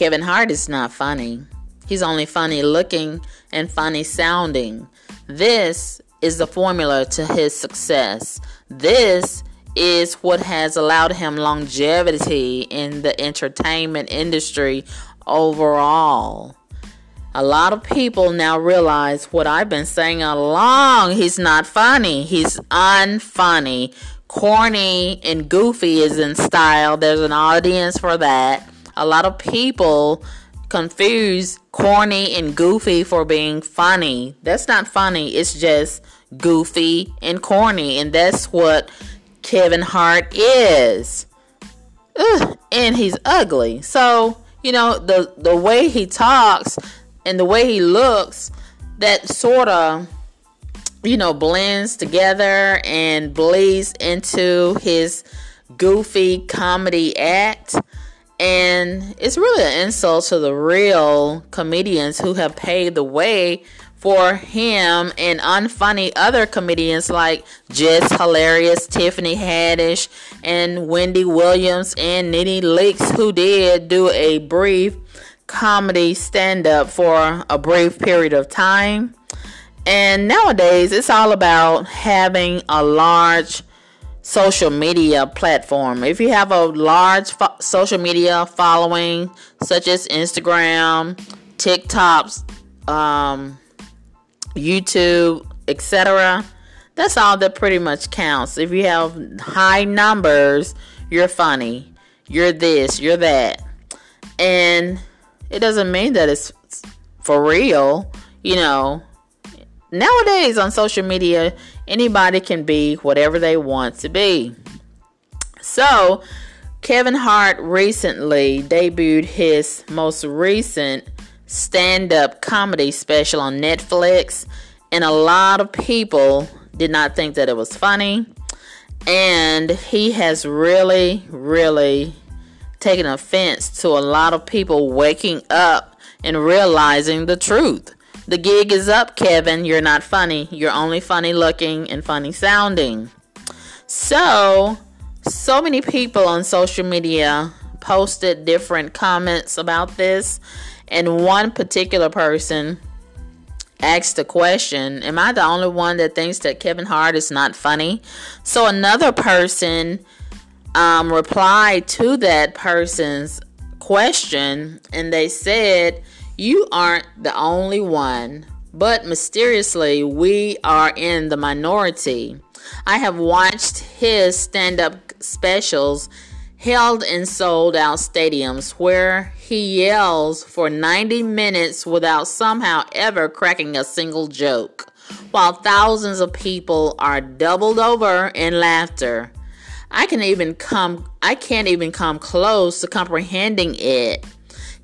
Kevin Hart is not funny. He's only funny looking and funny sounding. This is the formula to his success. This is what has allowed him longevity in the entertainment industry overall. A lot of people now realize what I've been saying along. He's not funny. He's unfunny. Corny and goofy is in style. There's an audience for that. A lot of people confuse corny and goofy for being funny. That's not funny. It's just goofy and corny. And that's what Kevin Hart is. Ugh, and he's ugly. So, you know, the the way he talks and the way he looks, that sort of you know blends together and bleeds into his goofy comedy act. And it's really an insult to the real comedians who have paved the way for him and unfunny other comedians like Jess Hilarious, Tiffany Haddish, and Wendy Williams and NeNe Leakes, who did do a brief comedy stand up for a brief period of time. And nowadays, it's all about having a large social media platform. If you have a large fo- social media following, such as Instagram, TikToks, um, YouTube, etc. That's all that pretty much counts. If you have high numbers, you're funny. You're this, you're that. And it doesn't mean that it's for real. You know, nowadays on social media, anybody can be whatever they want to be. So, Kevin Hart recently debuted his most recent stand up comedy special on Netflix, and a lot of people did not think that it was funny. And he has really, really taken offense to a lot of people waking up and realizing the truth. The gig is up, Kevin. You're not funny. You're only funny looking and funny sounding. So, so many people on social media posted different comments about this and one particular person asked the question Am I the only one that thinks that Kevin Hart is not funny? So another person um, replied to that person's question and they said, You aren't the only one, but mysteriously, we are in the minority. I have watched his stand up specials held in sold out stadiums where he yells for 90 minutes without somehow ever cracking a single joke, while thousands of people are doubled over in laughter. I can even come I can't even come close to comprehending it.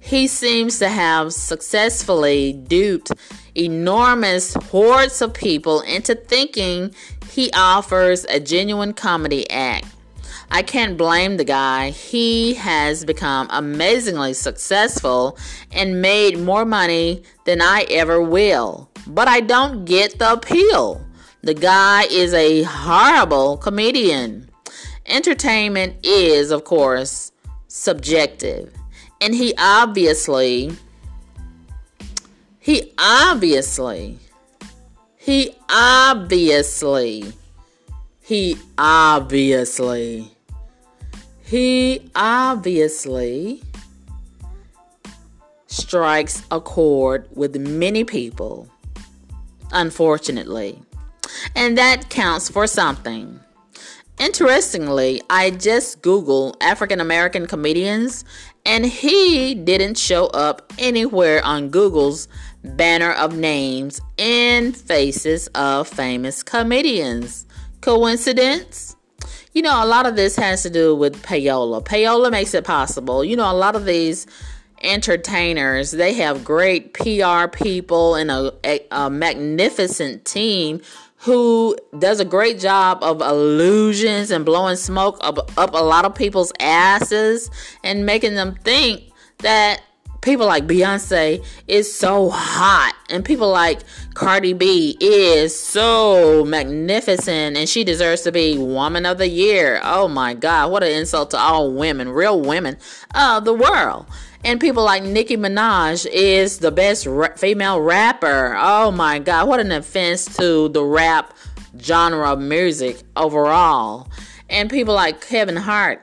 He seems to have successfully duped enormous hordes of people into thinking he offers a genuine comedy act. I can't blame the guy. He has become amazingly successful and made more money than I ever will. But I don't get the appeal. The guy is a horrible comedian. Entertainment is, of course, subjective. And he obviously, he obviously, he obviously, he obviously he obviously strikes a chord with many people, unfortunately, and that counts for something. Interestingly, I just Googled African American comedians and he didn't show up anywhere on Google's banner of names and faces of famous comedians. Coincidence? you know, a lot of this has to do with payola. Payola makes it possible. You know, a lot of these entertainers, they have great PR people and a, a, a magnificent team who does a great job of illusions and blowing smoke up, up a lot of people's asses and making them think that people like Beyonce is so hot, and people like Cardi B is so magnificent, and she deserves to be Woman of the Year. Oh my God, what an insult to all women, real women of the world. And people like Nicki Minaj is the best ra- female rapper. Oh my God, what an offense to the rap genre of music overall. And people like Kevin Hart,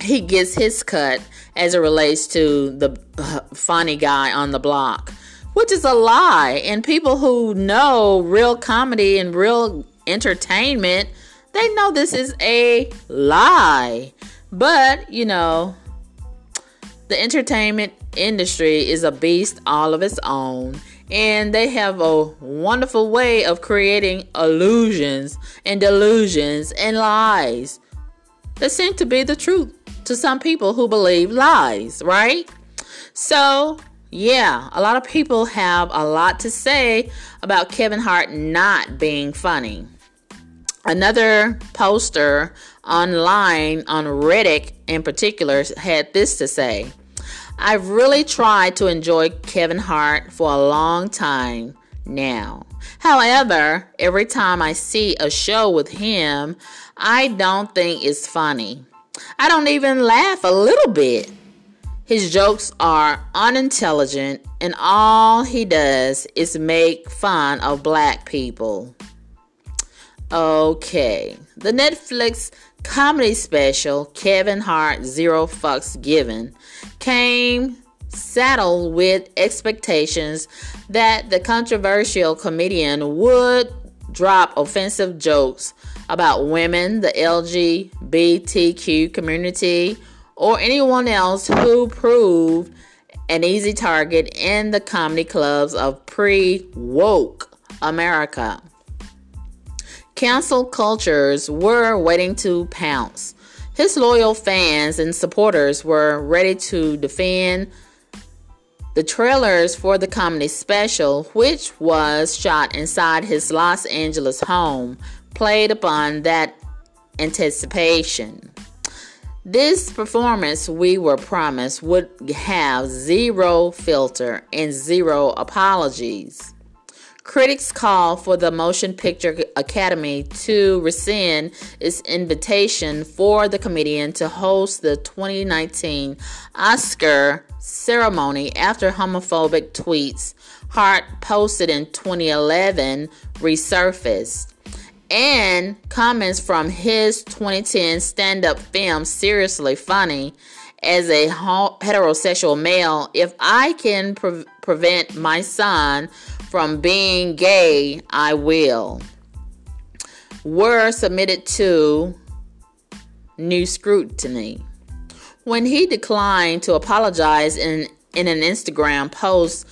he gets his cut as it relates to the uh, funny guy on the block, which is a lie. And people who know real comedy and real entertainment, they know this is a lie. But, you know, the entertainment industry is a beast all of its own. And they have a wonderful way of creating illusions and delusions and lies that seem to be the truth to some people who believe lies, right? So, yeah, a lot of people have a lot to say about Kevin Hart not being funny. Another poster online on Reddit in particular had this to say I've really tried to enjoy Kevin Hart for a long time now. However, every time I see a show with him, I don't think it's funny. I don't even laugh a little bit. His jokes are unintelligent, and all he does is make fun of black people. Okay, the Netflix comedy special Kevin Hart Zero Fucks Given came saddled with expectations that the controversial comedian would drop offensive jokes about women, the LGBTQ community, or anyone else who proved an easy target in the comedy clubs of pre woke America. Cancel cultures were waiting to pounce. His loyal fans and supporters were ready to defend the trailers for the comedy special, which was shot inside his Los Angeles home, played upon that anticipation. This performance, we were promised, would have zero filter and zero apologies. Critics call for the Motion Picture Academy to rescind its invitation for the comedian to host the 2019 Oscar ceremony after homophobic tweets Hart posted in 2011 resurfaced. And comments from his 2010 stand up film Seriously Funny as a heterosexual male, if I can pre- prevent my son from being gay, I will, were submitted to new scrutiny. When he declined to apologize in, in an Instagram post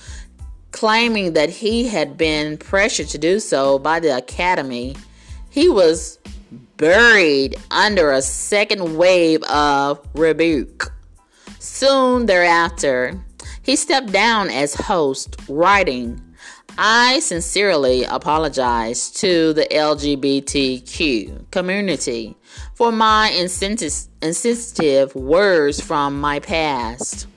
claiming that he had been pressured to do so by the Academy, he was buried under a second wave of rebuke. Soon thereafter, he stepped down as host, writing, I sincerely apologize to the LGBTQ community for my insensitive words from my past.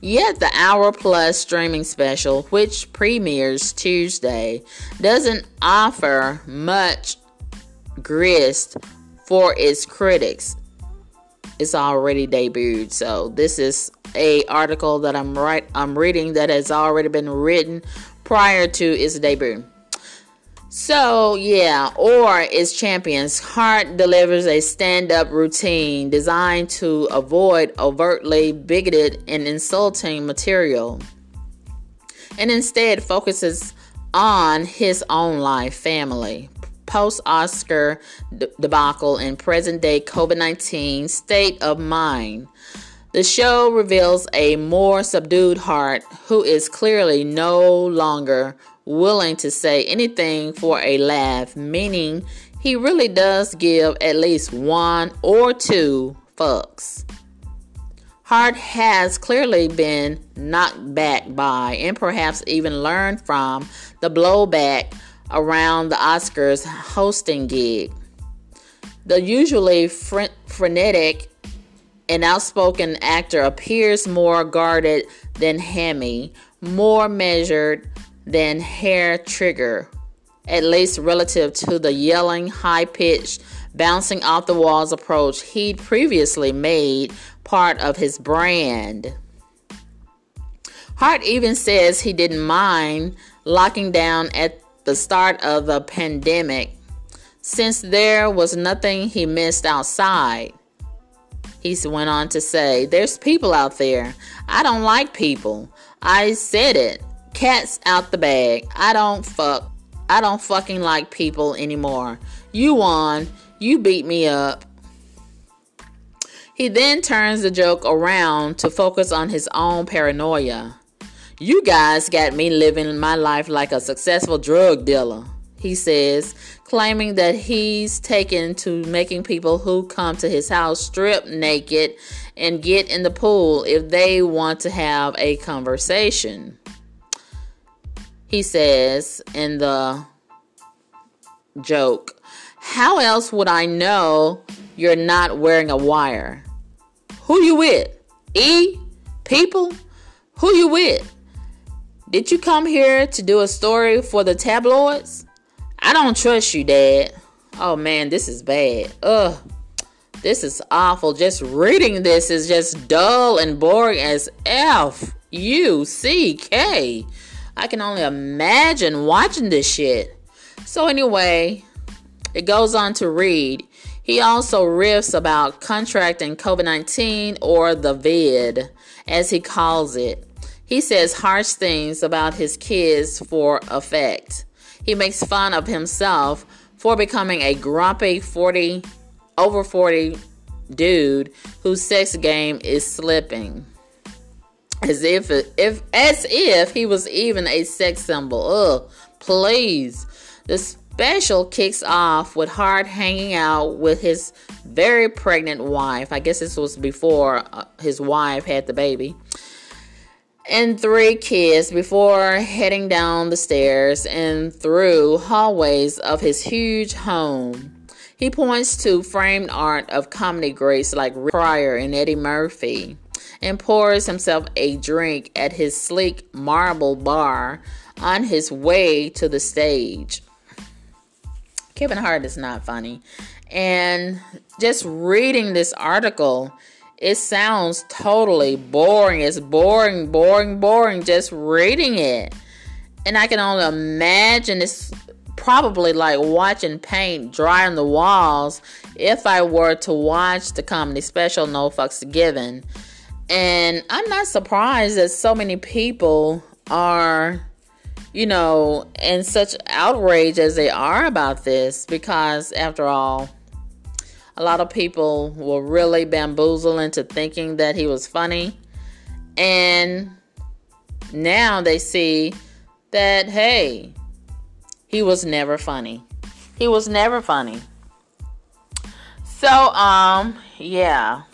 Yet the hour plus streaming special, which premieres Tuesday, doesn't offer much grist for its critics. It's already debuted, so this is a article that I'm right I'm reading that has already been written prior to its debut. So, yeah, or its champions. Hart delivers a stand up routine designed to avoid overtly bigoted and insulting material and instead focuses on his own life, family, post Oscar debacle, and present day COVID 19 state of mind. The show reveals a more subdued Hart who is clearly no longer willing to say anything for a laugh, meaning he really does give at least one or two fucks. Hart has clearly been knocked back by and perhaps even learned from the blowback around the Oscars hosting gig. The usually frenetic an outspoken actor appears more guarded than Hammy, more measured than Hair Trigger, at least relative to the yelling, high pitched, bouncing off the walls approach he'd previously made part of his brand. Hart even says he didn't mind locking down at the start of the pandemic since there was nothing he missed outside. He went on to say, There's people out there. I don't like people. I said it. Cats out the bag. I don't fuck. I don't fucking like people anymore. You won. You beat me up. He then turns the joke around to focus on his own paranoia. You guys got me living my life like a successful drug dealer, he says, claiming that he's taken to making people who come to his house strip naked and get in the pool if they want to have a conversation. He says in the joke, How else would I know you're not wearing a wire? Who you with? E? People? Who you with? Did you come here to do a story for the tabloids? I don't trust you, Dad. Oh man, this is bad. Ugh. This is awful. Just reading this is just dull and boring as F U C K. I can only imagine watching this shit. So, anyway, it goes on to read. He also riffs about contracting COVID 19 or the vid, as he calls it. He says harsh things about his kids for effect. He makes fun of himself for becoming a grumpy 40 over 40 dude whose sex game is slipping. As if if as if he was even a sex symbol. Ugh, please. The special kicks off with Hart hanging out with his very pregnant wife. I guess this was before uh, his wife had the baby and three kids before heading down the stairs and through hallways of his huge home. He points to framed art of comedy greats like Rick Pryor and Eddie Murphy and pours himself a drink at his sleek marble bar on his way to the stage. Kevin Hart is not funny. And just reading this article, it sounds totally boring. It's boring, boring, boring just reading it. And I can only imagine it's probably like watching paint dry on the walls if I were to watch the comedy special No Fucks Given. And I'm not surprised that so many people are, you know, in such outrage as they are about this because, after all, a lot of people were really bamboozled into thinking that he was funny. And now they see that, hey, he was never funny. He was never funny. So, um, yeah.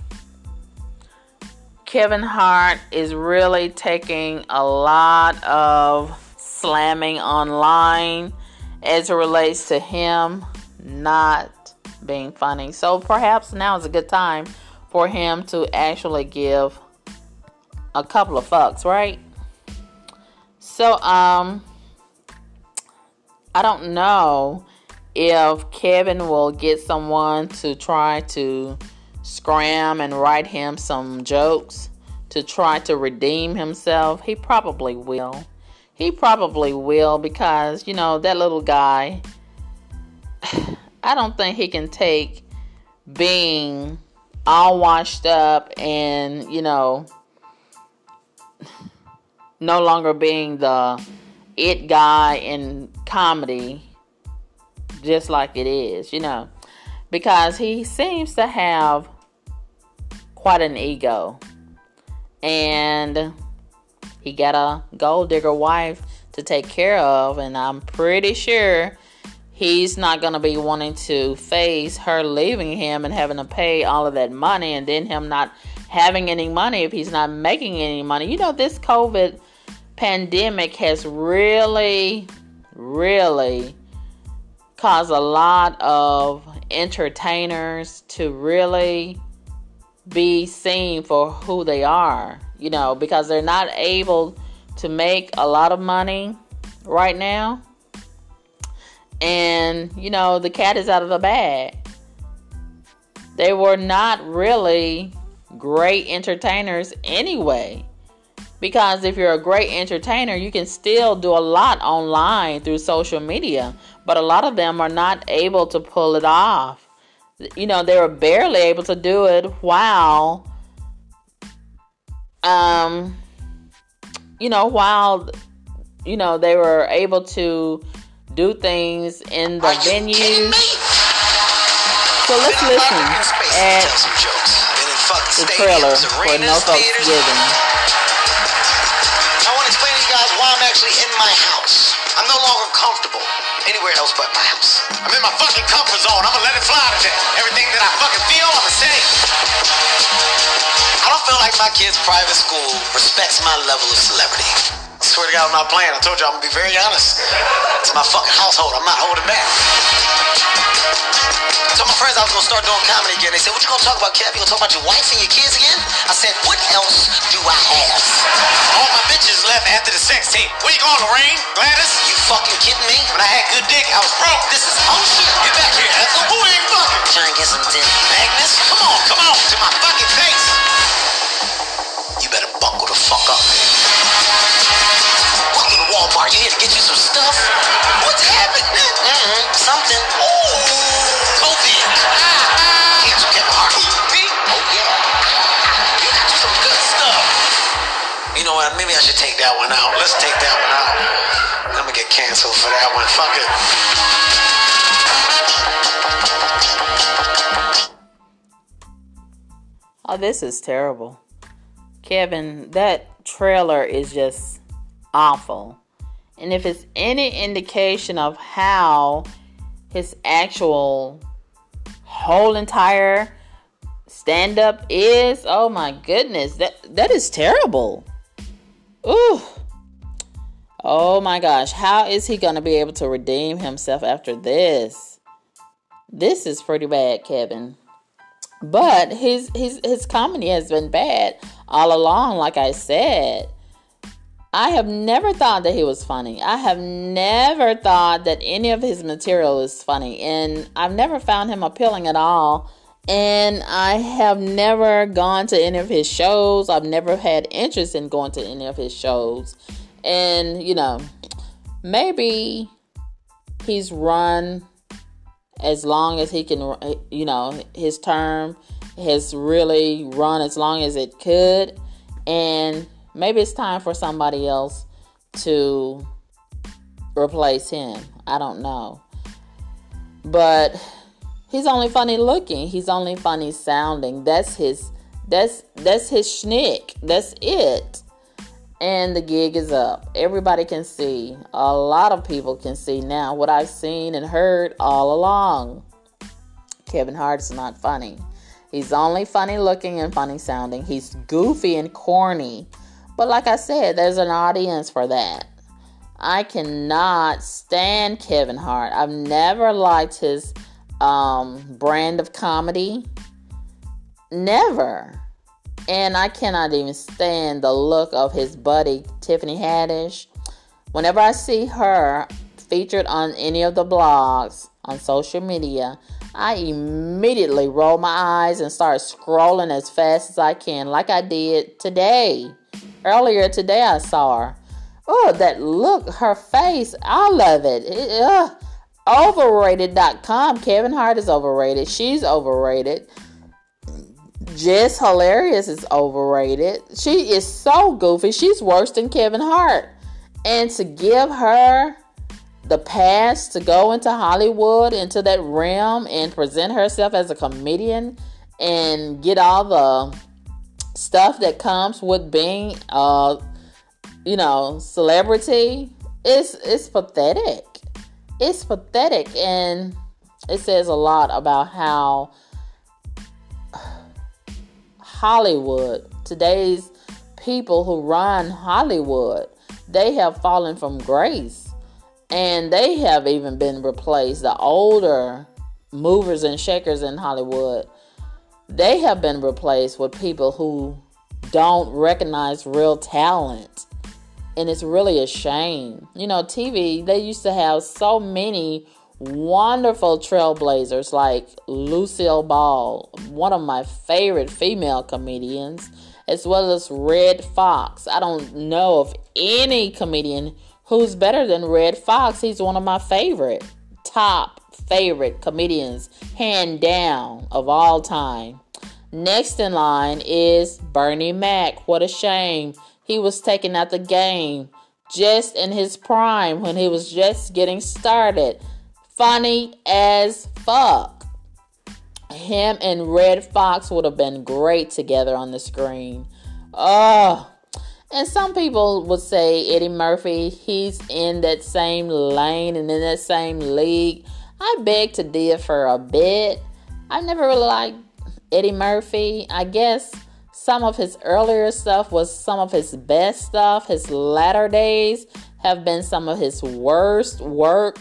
Kevin Hart is really taking a lot of slamming online as it relates to him not being funny. So perhaps now is a good time for him to actually give a couple of fucks, right? So um I don't know if Kevin will get someone to try to scram and write him some jokes to try to redeem himself. He probably will. He probably will because, you know, that little guy I don't think he can take being all washed up and, you know, no longer being the it guy in comedy just like it is, you know, because he seems to have quite an ego. And he got a gold digger wife to take care of, and I'm pretty sure he's not going to be wanting to face her leaving him and having to pay all of that money and then him not having any money if he's not making any money. You know, this COVID pandemic has really, really caused a lot of entertainers to really be seen for who they are, you know, because they're not able to make a lot of money right now. And, you know, the cat is out of the bag. They were not really great entertainers anyway. Because if you're a great entertainer, you can still do a lot online through social media. But a lot of them are not able to pull it off. You know, they were barely able to do it while, um, you know, while, you know, they were able to do things in the venues. So let's listen at the trailer for No Folks Giving I want to explain to you guys why I'm actually in my house. I'm no longer comfortable anywhere else but my house. I'm in my fucking comfort zone. I'm gonna let it fly today. Everything that I fucking feel, I'ma say. I don't feel like my kid's private school respects my level of celebrity. I swear to God, I'm not playing. I told you I'm gonna be very honest. It's my fucking household. I'm not holding back. I told my friends I was gonna start doing comedy again. They said, "What you gonna talk about, Kev? You gonna talk about your wife and your kids again?" I said, "What else do I have?" All my bitches left after the sex tape. Where you going, Lorraine? Gladys? You fucking kidding me? When I had good dick, I was broke. This is bullshit. Get back here, Ethel. Who ain't fucking? Trying to get some dick. Agnes? Come on, come on. To my fucking face. Oh, this is terrible. Kevin, that trailer is just awful. And if it's any indication of how his actual whole entire stand up is, oh my goodness, that that is terrible. Ooh. Oh my gosh, how is he going to be able to redeem himself after this? This is pretty bad, Kevin. But his his his comedy has been bad all along like I said. I have never thought that he was funny. I have never thought that any of his material is funny and I've never found him appealing at all. And I have never gone to any of his shows. I've never had interest in going to any of his shows. And, you know, maybe he's run as long as he can, you know, his term has really run as long as it could. And maybe it's time for somebody else to replace him. I don't know. But he's only funny looking. He's only funny sounding. That's his that's that's his schnick. That's it. And the gig is up. Everybody can see. A lot of people can see now what I've seen and heard all along. Kevin Hart's not funny. He's only funny looking and funny sounding. He's goofy and corny. But like I said, there's an audience for that. I cannot stand Kevin Hart. I've never liked his um, brand of comedy. Never. And I cannot even stand the look of his buddy, Tiffany Haddish. Whenever I see her featured on any of the blogs on social media, I immediately roll my eyes and start scrolling as fast as I can, like I did today. Earlier today, I saw her. Oh, that look, her face, I love it. it uh, overrated.com. Kevin Hart is overrated. She's overrated. Jess Hilarious is overrated. She is so goofy. She's worse than Kevin Hart. And to give her the pass to go into Hollywood, into that realm, and present herself as a comedian and get all the stuff that comes with being a, you know, celebrity, it's it's pathetic. It's pathetic, and it says a lot about how Hollywood, today's people who run Hollywood, they have fallen from grace. And they have even been replaced. The older movers and shakers in Hollywood, they have been replaced with people who don't recognize real talent. And it's really a shame. You know, TV, they used to have so many wonderful trailblazers like Lucille Ball, one of my favorite female comedians, as well as Redd Foxx. I don't know of any comedian who's better than Redd Foxx. He's one of my favorite, top favorite comedians, hand down of all time. Next in line is Bernie Mac. What a shame. He was taken out the game just in his prime when he was just getting started. Funny as fuck. Him and Redd Foxx would have been great together on the screen. Oh, and some people would say Eddie Murphy, he's in that same lane and in that same league. I beg to differ a bit. I never really liked Eddie Murphy. I guess some of his earlier stuff was some of his best stuff. His latter days have been some of his worst work,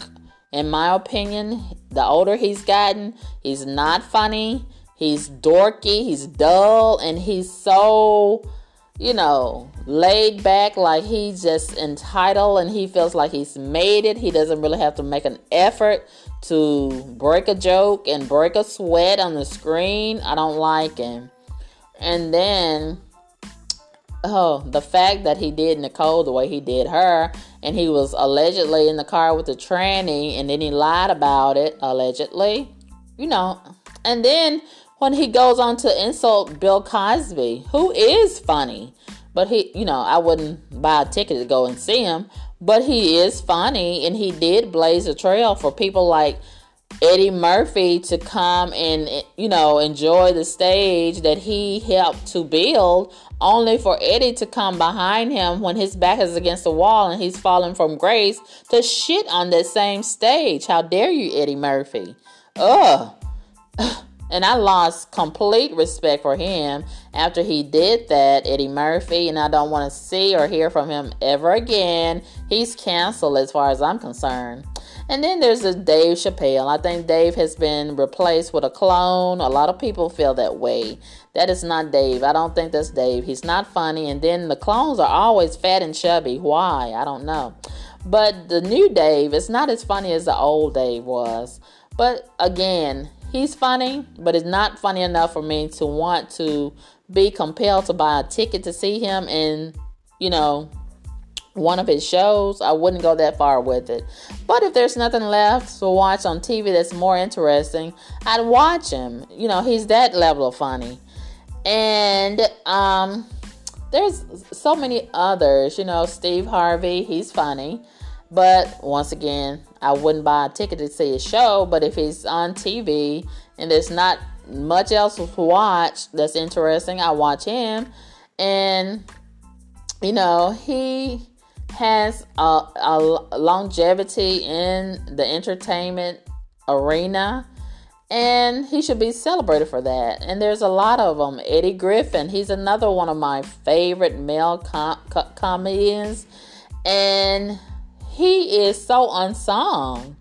in my opinion. The older he's gotten, he's not funny. He's dorky, he's dull, and he's so you know, laid back, like he's just entitled and he feels like he's made it. He doesn't really have to make an effort to break a joke and break a sweat on the screen. I don't like him. And then, oh, the fact that he did Nicole the way he did her, and he was allegedly in the car with the tranny, and then he lied about it, allegedly, you know. And then when he goes on to insult Bill Cosby, who is funny. But he, you know, I wouldn't buy a ticket to go and see him. But he is funny, and he did blaze a trail for people like Eddie Murphy to come and, you know, enjoy the stage that he helped to build, only for Eddie to come behind him when his back is against the wall and he's falling from grace to shit on that same stage. How dare you, Eddie Murphy? Ugh. And I lost complete respect for him after he did that, Eddie Murphy, and I don't want to see or hear from him ever again. He's canceled as far as I'm concerned. And then there's this Dave Chappelle. I think Dave has been replaced with a clone. A lot of people feel that way. That is not Dave. I don't think that's Dave. He's not funny. And then the clones are always fat and chubby. Why? I don't know. But the new Dave is not as funny as the old Dave was. But again, he's funny, but it's not funny enough for me to want to be compelled to buy a ticket to see him and, you know, one of his shows. I wouldn't go that far with it. But if there's nothing left to watch on TV that's more interesting, I'd watch him. You know, he's that level of funny. And um there's so many others, you know, Steve Harvey, he's funny. But once again, I wouldn't buy a ticket to see his show. But if he's on TV and there's not much else to watch that's interesting, I watch him. And, you know, he has a, a longevity in the entertainment arena and he should be celebrated for that. And there's a lot of them. Eddie Griffin, he's another one of my favorite male com- comedians, and he is so unsung.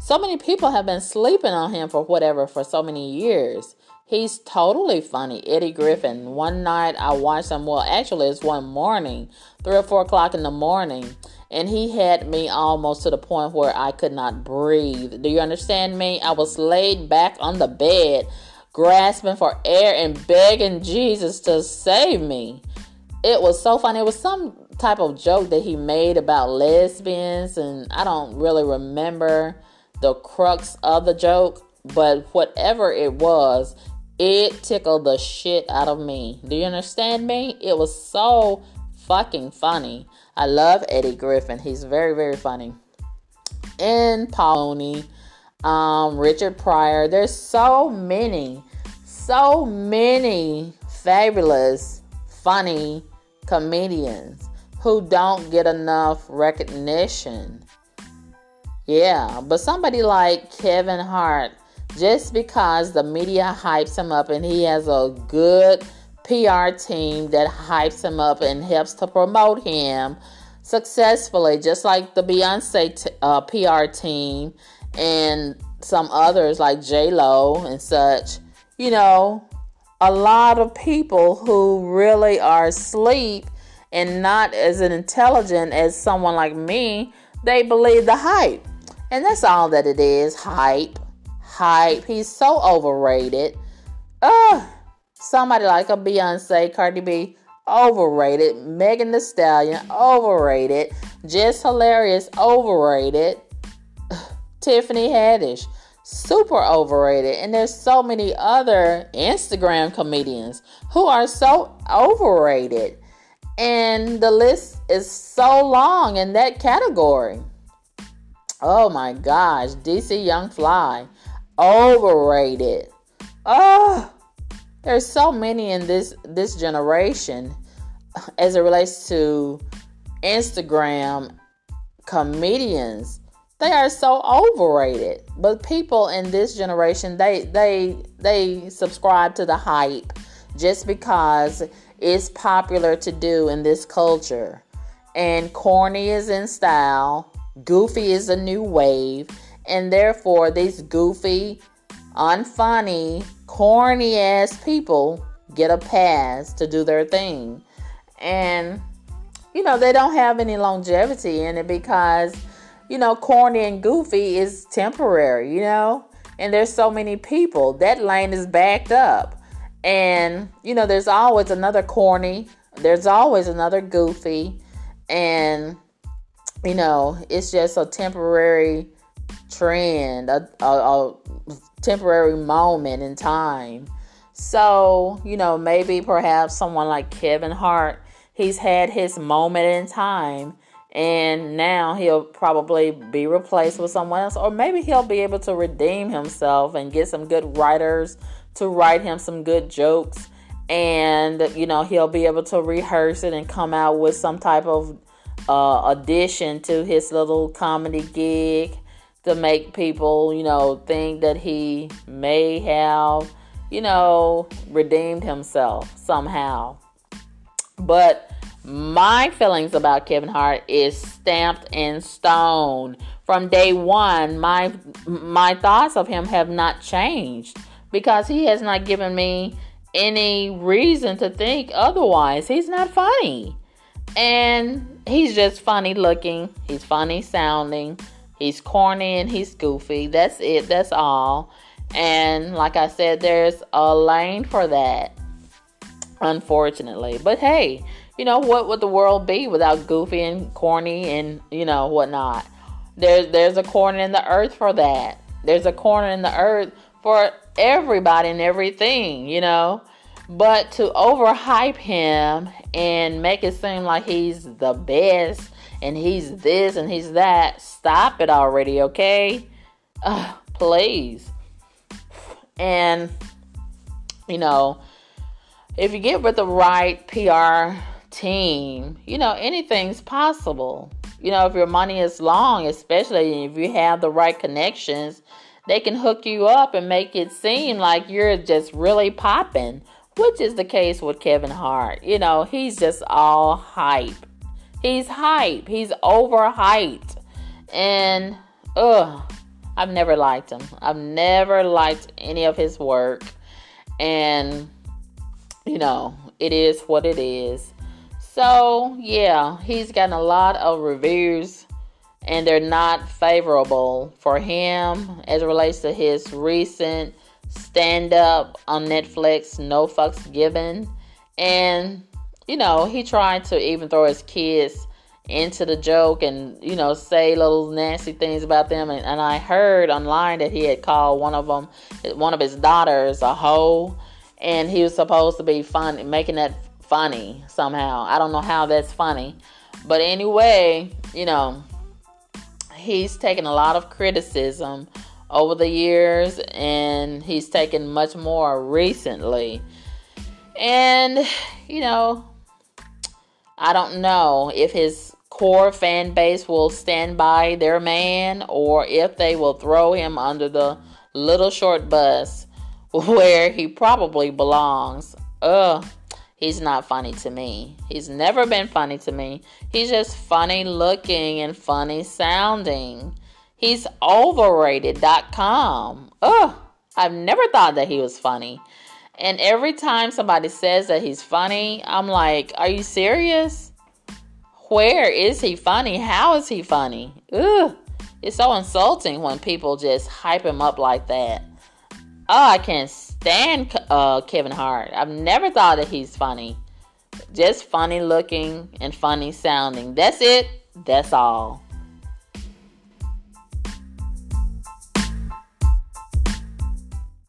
So many people have been sleeping on him for whatever for so many years. He's totally funny. Eddie Griffin. One night I watched him. Well, actually, it's one morning, three or four o'clock in the morning, and he had me almost to the point where I could not breathe. Do you understand me? I was laid back on the bed, grasping for air and begging Jesus to save me. It was so funny. It was some type of joke that he made about lesbians, and I don't really remember the crux of the joke, but whatever it was, it tickled the shit out of me. Do you understand me? It was so fucking funny. I love Eddie Griffin. He's very, very funny. And Pawnee, um, Richard Pryor. There's so many, so many fabulous, funny comedians who don't get enough recognition. Yeah, but somebody like Kevin Hart, just because the media hypes him up and he has a good PR team that hypes him up and helps to promote him successfully, just like the Beyonce t- uh, PR team and some others like J Lo and such. You know, a lot of people who really are asleep and not as intelligent as someone like me, they believe the hype. And that's all that it is hype. Hype. He's so overrated. Ugh. Somebody like a Beyonce, Cardi B, overrated. Megan Thee Stallion, overrated. Jess Hilarious, overrated. Tiffany Haddish, super overrated. And there's so many other Instagram comedians who are so overrated. And the list is so long in that category. Oh my gosh, DC Young Fly, overrated. Oh, there's so many in this this generation as it relates to Instagram comedians. They are so overrated. But people in this generation, they they they subscribe to the hype just because it's popular to do in this culture. And corny is in style, goofy is a new wave, and therefore these goofy, unfunny, corny ass people get a pass to do their thing. And you know, they don't have any longevity in it because you know, corny and goofy is temporary, you know? And there's so many people. That lane is backed up. And, you know, there's always another corny, there's always another goofy. And, you know, it's just a temporary trend, a, a, a temporary moment in time. So, you know, maybe perhaps someone like Kevin Hart, he's had his moment in time and now he'll probably be replaced with someone else or maybe he'll be able to redeem himself and get some good writers to write him some good jokes and you know he'll be able to rehearse it and come out with some type of uh, addition to his little comedy gig to make people you know think that he may have you know redeemed himself somehow but my feelings about Kevin Hart is stamped in stone. From day one, my my thoughts of him have not changed because he has not given me any reason to think otherwise. He's not funny. And he's just funny looking, he's funny sounding, he's corny and he's goofy. That's it, that's all. And like I said, there's a lane for that, unfortunately. But hey, you know, what would the world be without goofy and corny and, you know, whatnot? There's there's a corner in the earth for that. There's a corner in the earth for everybody and everything, you know. But to overhype him and make it seem like he's the best and he's this and he's that, stop it already, okay? Uh, please. And, you know, if you get with the right PR team, you know, anything's possible. You know, if your money is long, especially if you have the right connections, they can hook you up and make it seem like you're just really popping, which is the case with Kevin Hart. You know, he's just all hype. He's hype. He's overhyped. And, ugh, I've never liked him. I've never liked any of his work. And, you know, it is what it is. So, yeah, he's gotten a lot of reviews and they're not favorable for him as it relates to his recent stand up on Netflix, No Fucks Given. And, you know, he tried to even throw his kids into the joke and, you know, say little nasty things about them. And, and I heard online that he had called one of them, one of his daughters, a hoe. And he was supposed to be fun, making that funny somehow. I don't know how that's funny. But anyway, you know, he's taken a lot of criticism over the years and he's taken much more recently. And, you know, I don't know if his core fan base will stand by their man or if they will throw him under the little short bus where he probably belongs. Ugh. He's not funny to me. He's never been funny to me. He's just funny looking and funny sounding. He's overrated.com. Ugh, I've never thought that he was funny. And every time somebody says that he's funny, I'm like, are you serious? Where is he funny? How is he funny? Ugh. It's so insulting when people just hype him up like that. Oh, I can't stand uh, Kevin Hart. I've never thought that he's funny. Just funny looking and funny sounding. That's it. That's all.